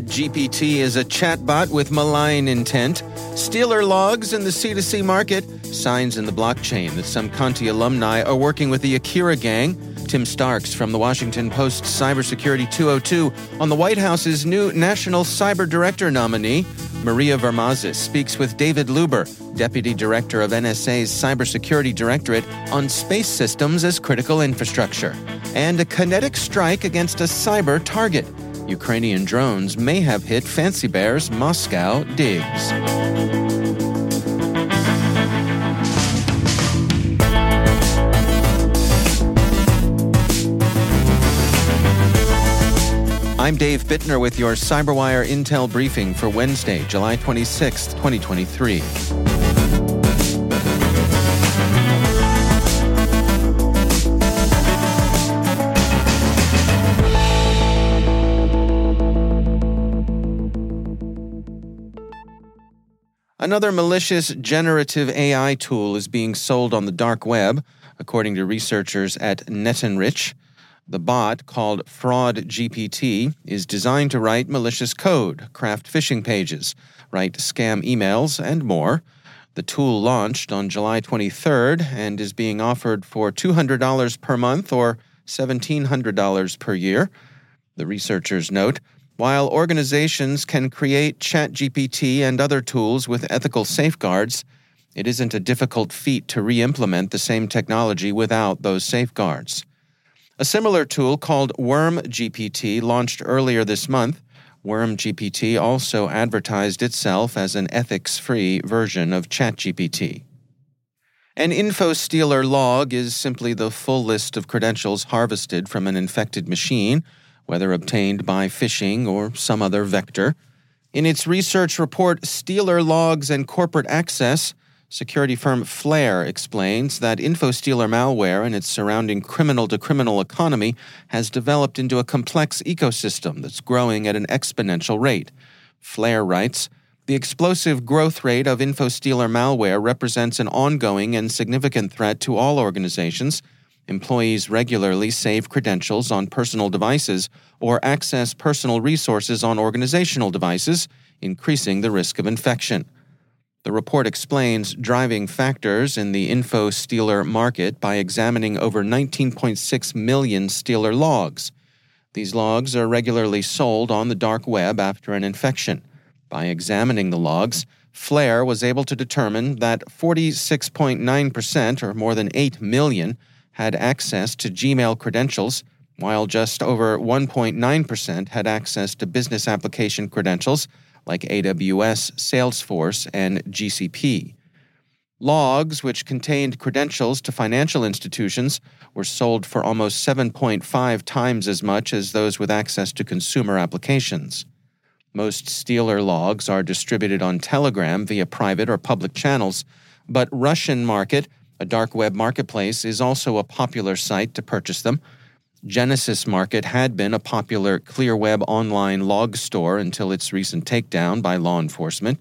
GPT is a chatbot with malign intent. Stealer logs in the C2C market, signs in the blockchain that some Conti alumni are working with the Akira gang. Tim Starks from the Washington Post Cybersecurity 202 on the White House's new National Cyber Director nominee. Maria Varmazis speaks with David Luber, Deputy Director of NSA's Cybersecurity Directorate, on space systems as critical infrastructure. And a kinetic strike against a cyber target. Ukrainian drones may have hit Fancy Bear's Moscow digs. I'm Dave Bittner with your CyberWire Intel briefing for Wednesday, July 26, 2023. Another malicious generative AI tool is being sold on the dark web, according to researchers at NetEnrich. The bot, called Fraud GPT, is designed to write malicious code, craft phishing pages, write scam emails, and more. The tool launched on July 23rd and is being offered for $200 per month or $1,700 per year. The researchers note while organizations can create ChatGPT and other tools with ethical safeguards, it isn't a difficult feat to re implement the same technology without those safeguards. A similar tool called WormGPT launched earlier this month. WormGPT also advertised itself as an ethics free version of ChatGPT. An InfoStealer log is simply the full list of credentials harvested from an infected machine whether obtained by phishing or some other vector. In its research report, Stealer Logs and Corporate Access, security firm Flare explains that InfoStealer malware and its surrounding criminal to criminal economy has developed into a complex ecosystem that's growing at an exponential rate. Flare writes, the explosive growth rate of InfoStealer malware represents an ongoing and significant threat to all organizations Employees regularly save credentials on personal devices or access personal resources on organizational devices, increasing the risk of infection. The report explains driving factors in the info stealer market by examining over 19.6 million stealer logs. These logs are regularly sold on the dark web after an infection. By examining the logs, Flare was able to determine that 46.9%, or more than 8 million, had access to Gmail credentials, while just over 1.9% had access to business application credentials like AWS, Salesforce, and GCP. Logs, which contained credentials to financial institutions, were sold for almost 7.5 times as much as those with access to consumer applications. Most Stealer logs are distributed on Telegram via private or public channels, but Russian Market a dark web marketplace is also a popular site to purchase them. Genesis Market had been a popular clear web online log store until its recent takedown by law enforcement.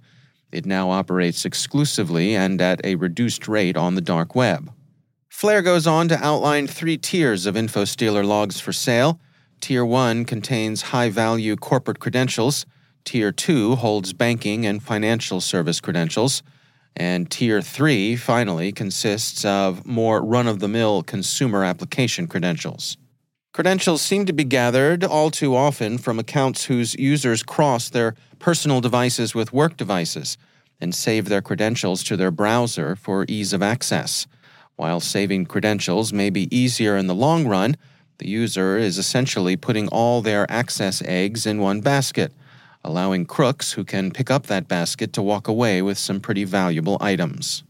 It now operates exclusively and at a reduced rate on the dark web. Flare goes on to outline three tiers of InfoStealer logs for sale. Tier 1 contains high value corporate credentials. Tier 2 holds banking and financial service credentials. And Tier 3, finally, consists of more run of the mill consumer application credentials. Credentials seem to be gathered all too often from accounts whose users cross their personal devices with work devices and save their credentials to their browser for ease of access. While saving credentials may be easier in the long run, the user is essentially putting all their access eggs in one basket, allowing crooks who can pick up that basket to walk away with some pretty valuable items.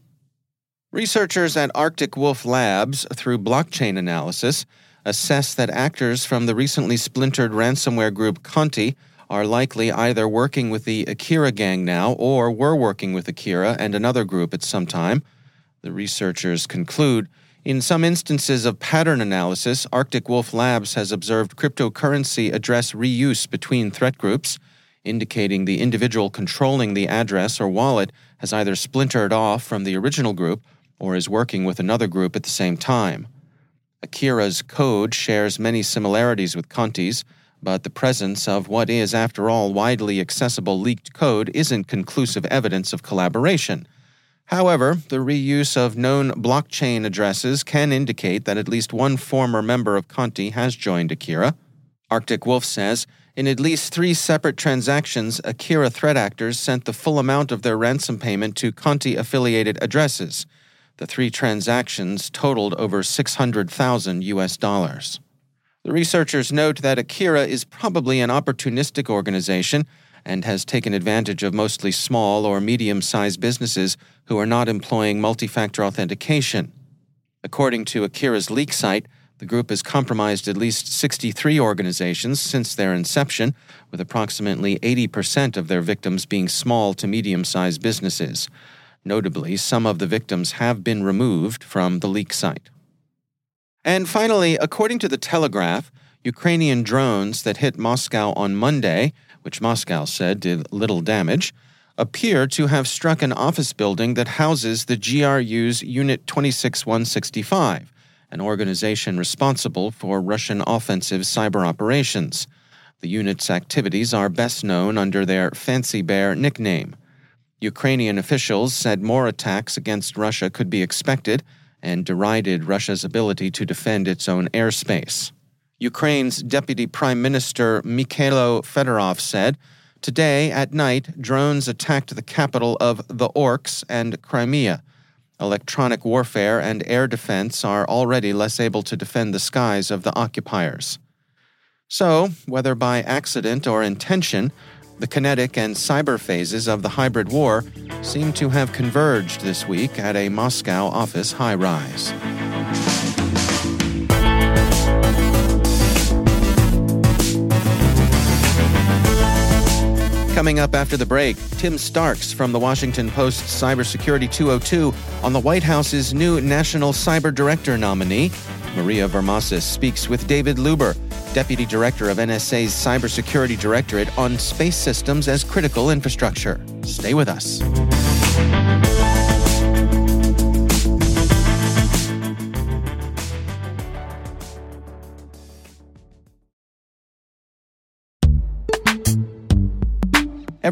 Researchers at Arctic Wolf Labs, through blockchain analysis, assess that actors from the recently splintered ransomware group Conti are likely either working with the Akira gang now or were working with Akira and another group at some time. The researchers conclude in some instances of pattern analysis, Arctic Wolf Labs has observed cryptocurrency address reuse between threat groups, indicating the individual controlling the address or wallet has either splintered off from the original group or is working with another group at the same time. Akira's code shares many similarities with Conti's, but the presence of what is, after all, widely accessible leaked code isn't conclusive evidence of collaboration. However, the reuse of known blockchain addresses can indicate that at least one former member of Conti has joined Akira. Arctic Wolf says in at least three separate transactions, Akira threat actors sent the full amount of their ransom payment to Conti affiliated addresses. The three transactions totaled over 600,000 US dollars. The researchers note that Akira is probably an opportunistic organization and has taken advantage of mostly small or medium sized businesses who are not employing multi factor authentication. According to Akira's leak site, the group has compromised at least 63 organizations since their inception, with approximately 80% of their victims being small to medium sized businesses. Notably, some of the victims have been removed from the leak site. And finally, according to the Telegraph, Ukrainian drones that hit Moscow on Monday, which Moscow said did little damage, appear to have struck an office building that houses the GRU's Unit 26165, an organization responsible for Russian offensive cyber operations. The unit's activities are best known under their Fancy Bear nickname. Ukrainian officials said more attacks against Russia could be expected and derided Russia's ability to defend its own airspace. Ukraine's Deputy Prime Minister Mykhailo Fedorov said, Today at night, drones attacked the capital of the Orks and Crimea. Electronic warfare and air defense are already less able to defend the skies of the occupiers. So, whether by accident or intention, the kinetic and cyber phases of the hybrid war seem to have converged this week at a Moscow office high rise. Coming up after the break, Tim Starks from the Washington Post Cybersecurity 202 on the White House's new National Cyber Director nominee. Maria Varmazis speaks with David Luber, Deputy Director of NSA's Cybersecurity Directorate, on space systems as critical infrastructure. Stay with us.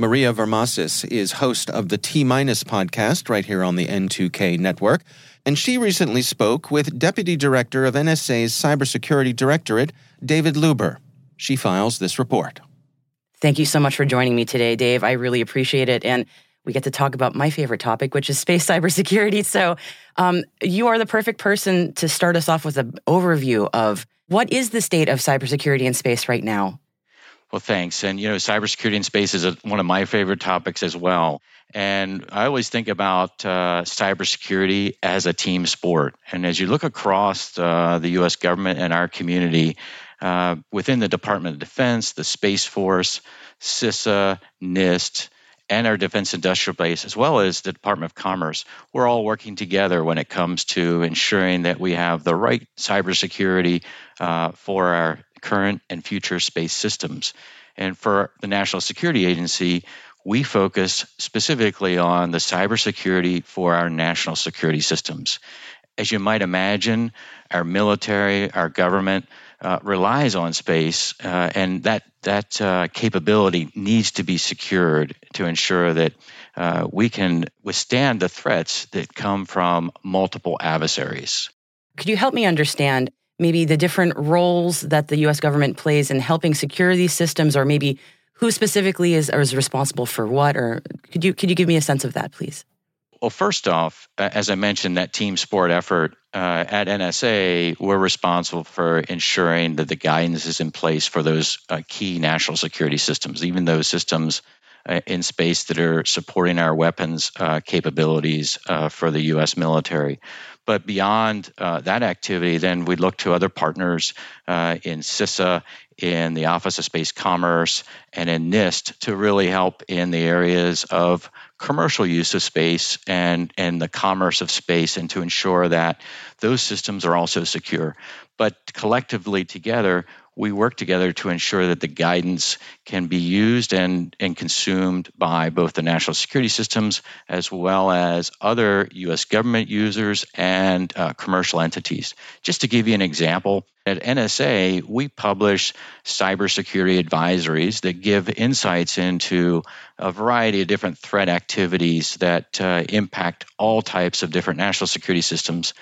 Maria Varmazis is host of the T Minus podcast right here on the N2K network, and she recently spoke with Deputy Director of NSA's Cybersecurity Directorate, David Luber. She files this report. Thank you so much for joining me today, Dave. I really appreciate it. And we get to talk about my favorite topic, which is space cybersecurity. So, um, you are the perfect person to start us off with an overview of what is the state of cybersecurity in space right now? Well, thanks. And, you know, cybersecurity in space is a, one of my favorite topics as well. And I always think about uh, cybersecurity as a team sport. And as you look across uh, the U.S. government and our community, uh, within the Department of Defense, the Space Force, CISA, NIST, and our defense industrial base, as well as the Department of Commerce, we're all working together when it comes to ensuring that we have the right cybersecurity uh, for our current and future space systems. And for the National Security Agency, we focus specifically on the cybersecurity for our national security systems. As you might imagine, our military, our government uh, relies on space, uh, and that that uh, capability needs to be secured to ensure that uh, we can withstand the threats that come from multiple adversaries. Could you help me understand maybe the different roles that the US government plays in helping secure these systems or maybe who specifically is, is responsible for what or could you could you give me a sense of that please? Well, first off, as I mentioned, that team sport effort uh, at NSA, we're responsible for ensuring that the guidance is in place for those uh, key national security systems, even those systems in space that are supporting our weapons uh, capabilities uh, for the U.S. military. But beyond uh, that activity, then we look to other partners uh, in CISA, in the Office of Space Commerce, and in NIST to really help in the areas of commercial use of space and, and the commerce of space, and to ensure that those systems are also secure. But collectively together, we work together to ensure that the guidance can be used and, and consumed by both the national security systems as well as other U.S. government users and uh, commercial entities. Just to give you an example, at NSA, we publish cybersecurity advisories that give insights into a variety of different threat activities that uh, impact all types of different national security systems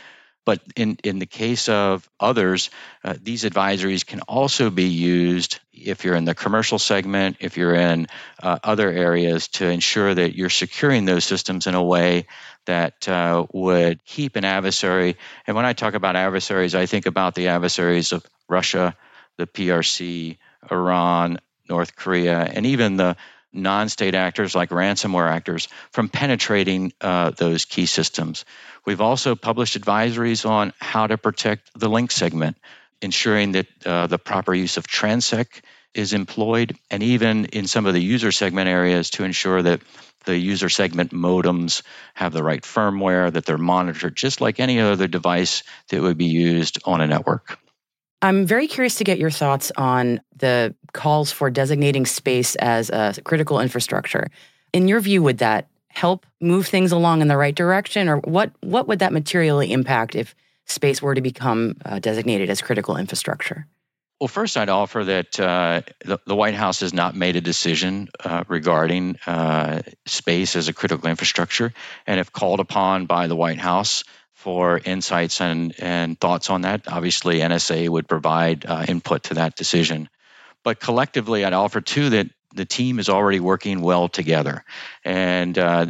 but in, in the case of others, uh, these advisories can also be used if you're in the commercial segment, if you're in uh, other areas to ensure that you're securing those systems in a way that uh, would keep an adversary. And when I talk about adversaries, I think about the adversaries of Russia, the PRC, Iran, North Korea, and even the non state actors like ransomware actors from penetrating uh, those key systems. We've also published advisories on how to protect the link segment, ensuring that uh, the proper use of Transec is employed, and even in some of the user segment areas to ensure that the user segment modems have the right firmware, that they're monitored just like any other device that would be used on a network. I'm very curious to get your thoughts on the calls for designating space as a critical infrastructure. In your view, would that help move things along in the right direction, or what what would that materially impact if space were to become uh, designated as critical infrastructure? Well, first, I'd offer that uh, the, the, White House has not made a decision uh, regarding uh, space as a critical infrastructure. And if called upon by the White House for insights and, and thoughts on that, obviously NSA would provide uh, input to that decision. But collectively, I'd offer too that the team is already working well together. And uh,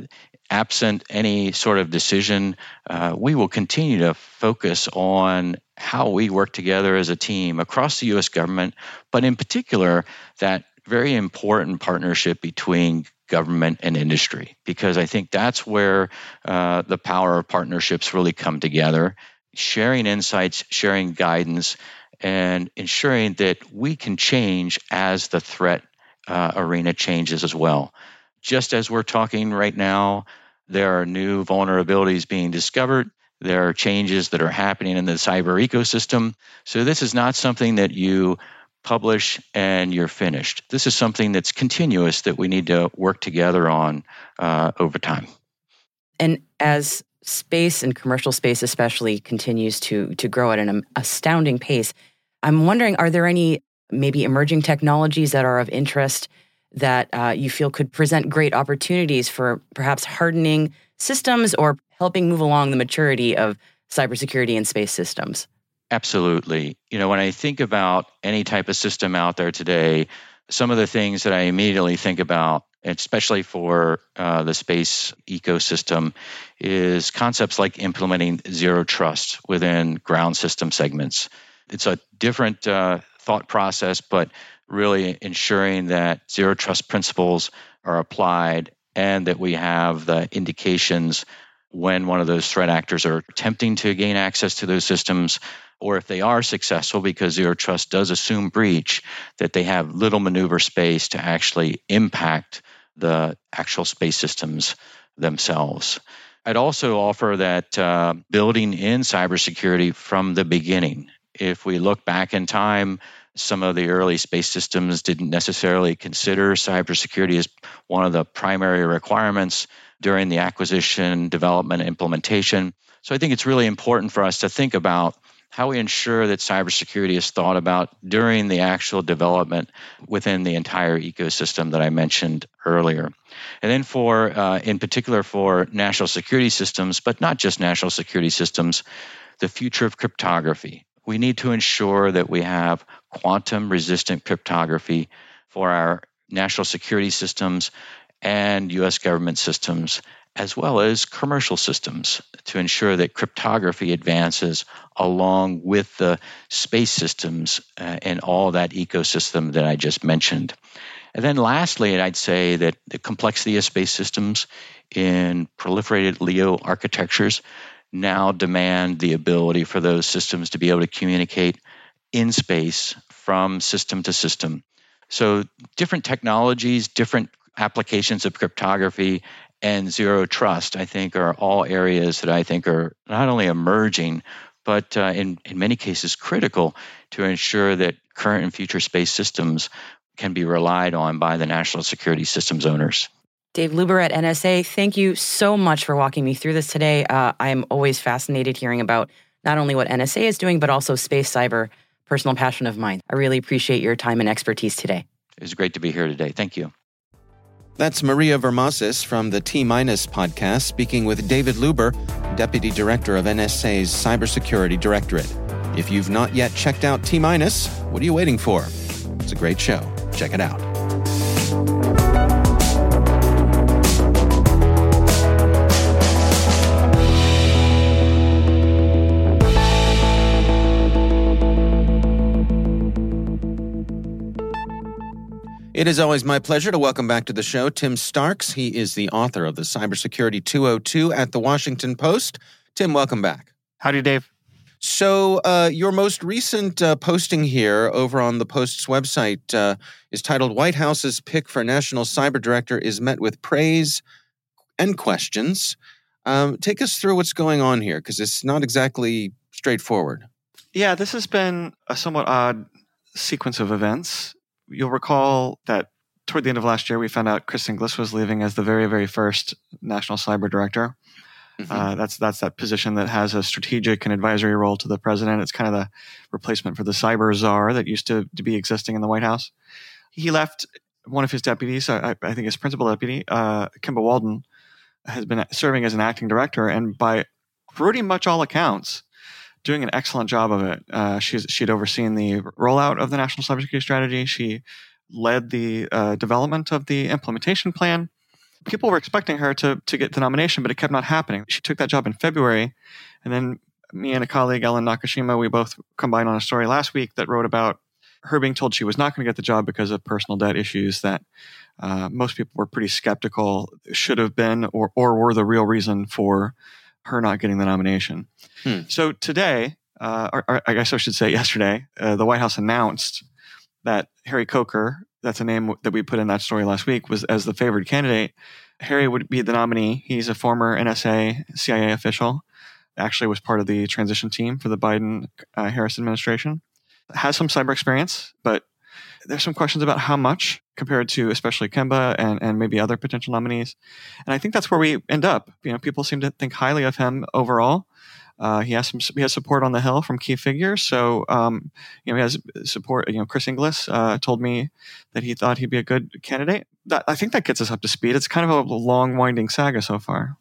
absent any sort of decision, uh, we will continue to focus on how we work together as a team across the U.S. government, but in particular, that very important partnership between government and industry, because I think that's where uh, the power of partnerships really come together. Sharing insights, sharing guidance, and ensuring that we can change as the threat uh, arena changes as well. Just as we're talking right now, there are new vulnerabilities being discovered. There are changes that are happening in the cyber ecosystem. So, this is not something that you publish and you're finished. This is something that's continuous that we need to work together on uh, over time. And as space and commercial space, especially, continues to, to grow at an astounding pace, I'm wondering are there any maybe emerging technologies that are of interest that uh, you feel could present great opportunities for perhaps hardening systems or helping move along the maturity of cybersecurity and space systems? Absolutely. You know, when I think about any type of system out there today, some of the things that I immediately think about, especially for uh, the space ecosystem, is concepts like implementing zero trust within ground system segments. It's a different uh, thought process, but really ensuring that zero trust principles are applied and that we have the indications when one of those threat actors are attempting to gain access to those systems or if they are successful because zero trust does assume breach that they have little maneuver space to actually impact the actual space systems themselves i'd also offer that uh, building in cybersecurity from the beginning if we look back in time some of the early space systems didn't necessarily consider cybersecurity as one of the primary requirements during the acquisition, development, implementation. So I think it's really important for us to think about how we ensure that cybersecurity is thought about during the actual development within the entire ecosystem that I mentioned earlier. And then for, uh, in particular, for national security systems, but not just national security systems, the future of cryptography we need to ensure that we have quantum resistant cryptography for our national security systems and US government systems, as well as commercial systems, to ensure that cryptography advances along with the space systems uh, and all that ecosystem that I just mentioned. And then lastly, I'd say that the complexity of space systems in proliferated LEO architectures now demand the ability for those systems to be able to communicate in space from system to system. So, different technologies, different applications of cryptography, and zero trust, I think, are all areas that I think are not only emerging, but uh, in, in many cases critical to ensure that current and future space systems can be relied on by the national security systems owners. Dave Luber at NSA, thank you so much for walking me through this today. Uh, I'm always fascinated hearing about not only what NSA is doing, but also space cyber, personal passion of mine. I really appreciate your time and expertise today. It was great to be here today. Thank you. That's Maria Varmazis from the T Minus podcast speaking with David Luber, Deputy Director of NSA's Cybersecurity Directorate. If you've not yet checked out T Minus, what are you waiting for? It's a great show. Check it out. It is always my pleasure to welcome back to the show Tim Starks. He is the author of the Cybersecurity 202 at the Washington Post. Tim, welcome back. Howdy, Dave. So, uh, your most recent uh, posting here over on the Post's website uh, is titled White House's Pick for National Cyber Director is Met with Praise and Questions. Um, take us through what's going on here because it's not exactly straightforward. Yeah, this has been a somewhat odd sequence of events you'll recall that toward the end of last year, we found out Chris Inglis was leaving as the very, very first national cyber director. Mhm. Uh, that's that's that position that has a strategic and advisory role to the president. It's kind of the replacement for the cyber czar that used to, to be existing in the White House. He left one of his deputies, I, I think his principal deputy, uh, Kemba Walden, has been serving as an acting director, and by pretty much all accounts, doing an excellent job of it. Uh, she's she'd overseen the rollout of the national cybersecurity strategy. She led the uh, development of the implementation plan. People were expecting her to to get the nomination, but it kept not happening. She took that job in February, and then me and a colleague, Ellen Nakashima, we both combined on a story last week that wrote about her being told she was not going to get the job because of personal debt issues that uh, most people were pretty skeptical should have been or, or were the real reason for her not getting the nomination. Hmm. So today, uh, or, or I guess I should say yesterday, uh, the White House announced that Harry Coker, that's a name that we put in that story last week, was as the favored candidate. Harry would be the nominee. He's a former NSA CIA official. Actually, was part of the transition team for the Biden uh, Harris administration. Has some cyber experience, but there's some questions about how much compared to especially Kemba and, and maybe other potential nominees. And I think that's where we end up. You know, people seem to think highly of him overall. Uh, he has some he has support on the hill from key figures. So um, you know he has support. You know, Chris Inglis uh, told me that he thought he'd be a good candidate. That I think that gets us up to speed. It's kind of a long winding saga so far.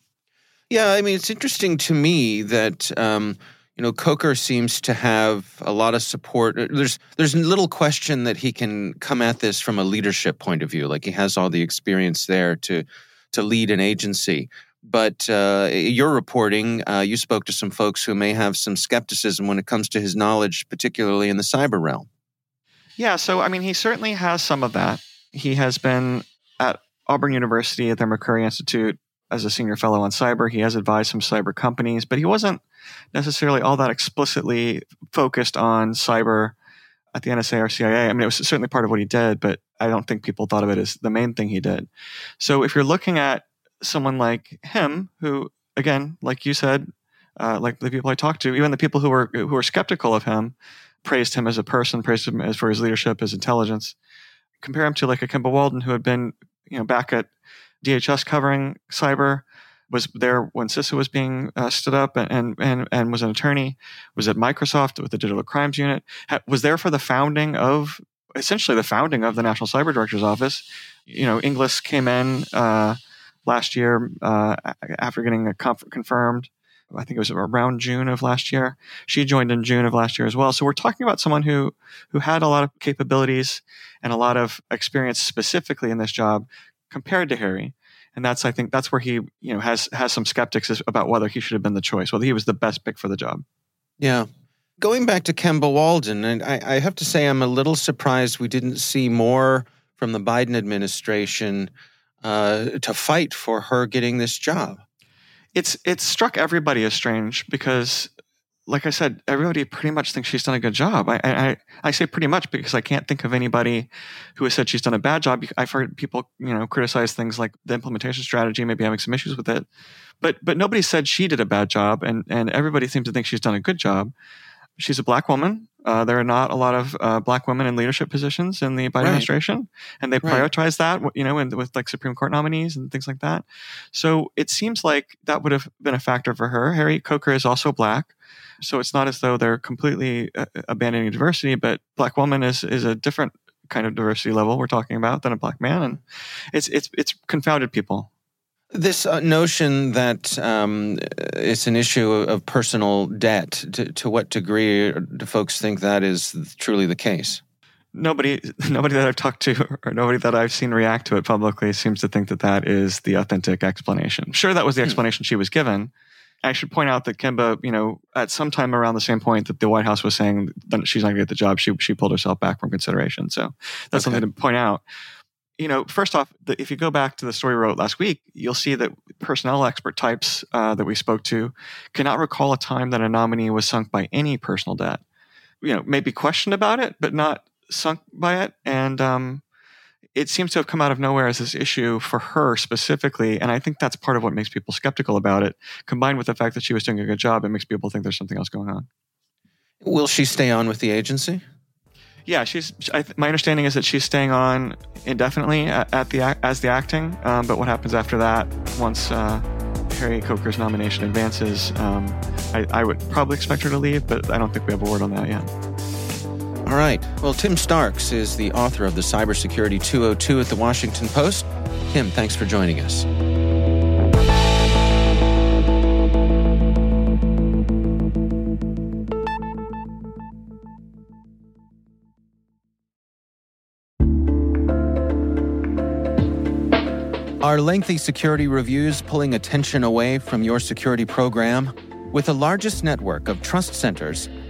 Yeah, I mean, it's interesting to me that um, you know Coker seems to have a lot of support. There's there's little question that he can come at this from a leadership point of view. Like he has all the experience there to to lead an agency. But uh, your reporting, uh, you spoke to some folks who may have some skepticism when it comes to his knowledge, particularly in the cyber realm. Yeah, so I mean, he certainly has some of that. He has been at Auburn University at the McCrary Institute as a senior fellow on cyber. He has advised some cyber companies, but he wasn't necessarily all that explicitly focused on cyber at the NSA or CIA. I mean, it was certainly part of what he did, but I don't think people thought of it as the main thing he did. So if you're looking at someone like him, who, again, like you said, uh, like the people I talked to, even the people who were who were skeptical of him, praised him as a person, praised him as for his leadership, his intelligence. Compare him to like a Kemba Walden, who had been, you know, back at DHS covering cyber, was there when CISA was being uh, stood up and, and and was an attorney, was at Microsoft with the Digital Crimes Unit, was there for the founding of essentially the founding of the National Cyber Director's Office. You know, Inglis came in uh, last year uh, after getting conf- confirmed. I think it was around June of last year. She joined in June of last year as well. So we're talking about someone who who had a lot of capabilities and a lot of experience specifically in this job compared to Harry. And that's I think that's where he you know has has some skeptics about whether he should have been the choice, whether he was the best pick for the job. Yeah. Going back to Kemba Walden, and I, I have to say I'm a little surprised we didn't see more from the Biden administration uh, to fight for her getting this job. It's it's struck everybody as strange because, like I said, everybody pretty much thinks she's done a good job. I I, I say pretty much because I can't think of anybody who has said she's done a bad job. I've heard people you know criticize things like the implementation strategy, maybe having some issues with it, but but nobody said she did a bad job, and and everybody seems to think she's done a good job. She's a black woman. Uh, there are not a lot of uh, black women in leadership positions in the Biden Right. administration, and they Right. prioritize that, you know, and with like Supreme Court nominees and things like that. So it seems like that would have been a factor for her. Harry Coker is also black, so it's not as though they're completely uh, abandoning diversity. But black woman is is a different kind of diversity level we're talking about than a black man, and it's it's it's confounded people. This uh, notion that um, it's an issue of personal debt, to, to what degree do folks think that is truly the case? nobody nobody that I've talked to or nobody that I've seen react to it publicly seems to think that that is the authentic explanation. Sure, that was the Hmm. explanation she was given. I should point out that Kemba, you know, at some time around the same point that the White House was saying that she's not going to get the job, she she pulled herself back from consideration. So that's Okay. something to point out. You know, first off, the, if you go back to the story we wrote last week, you'll see that personnel expert types uh, that we spoke to cannot recall a time that a nominee was sunk by any personal debt. You know, maybe questioned about it, but not sunk by it. And um, it seems to have come out of nowhere as this issue for her specifically. And I think that's part of what makes people skeptical about it. Combined with the fact that she was doing a good job, it makes people think there's something else going on. Will she stay on with the agency? Yeah, she's. I, th- my understanding is that she's staying on indefinitely at, at the as the acting. Um, but what happens after that, once uh, Harry Coker's nomination advances, um, I, I would probably expect her to leave, but I don't think we have a word on that yet. All right. Well, Tim Starks is the author of the Cybersecurity 202 at the Washington Post. Tim, thanks for joining us. Are lengthy security reviews pulling attention away from your security program? With the largest network of trust centers,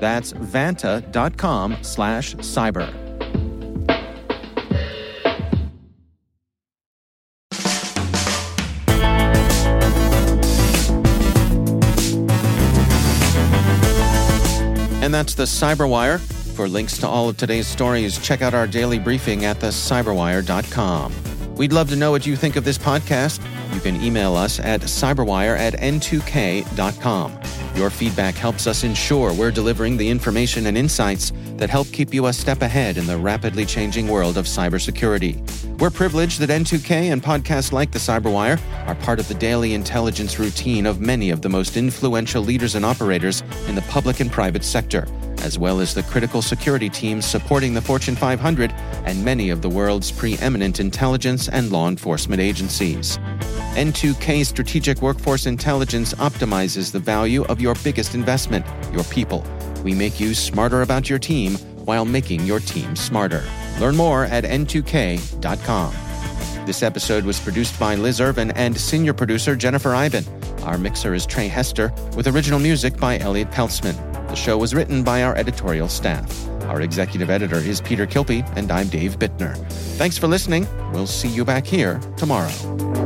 That's vanta.com slash cyber. And that's the Cyberwire. For links to all of today's stories, check out our daily briefing at thecyberwire.com. We'd love to know what you think of this podcast. You can email us at cyberwire at n2k.com. Your feedback helps us ensure we're delivering the information and insights that help keep you a step ahead in the rapidly changing world of cybersecurity. We're privileged that N2K and podcasts like the Cyberwire are part of the daily intelligence routine of many of the most influential leaders and operators in the public and private sector, as well as the critical security teams supporting the Fortune 500 and many of the world's preeminent intelligence and law enforcement agencies. N2K Strategic Workforce Intelligence optimizes the value of your biggest investment, your people. We make you smarter about your team while making your team smarter. Learn more at n2k.com. This episode was produced by Liz Irvin and senior producer Jennifer Eiben. Our mixer is Trey Hester, with original music by Elliot Peltzman. The show was written by our editorial staff. Our executive editor is Peter Kilpe, and I'm Dave Bittner. Thanks for listening. We'll see you back here tomorrow.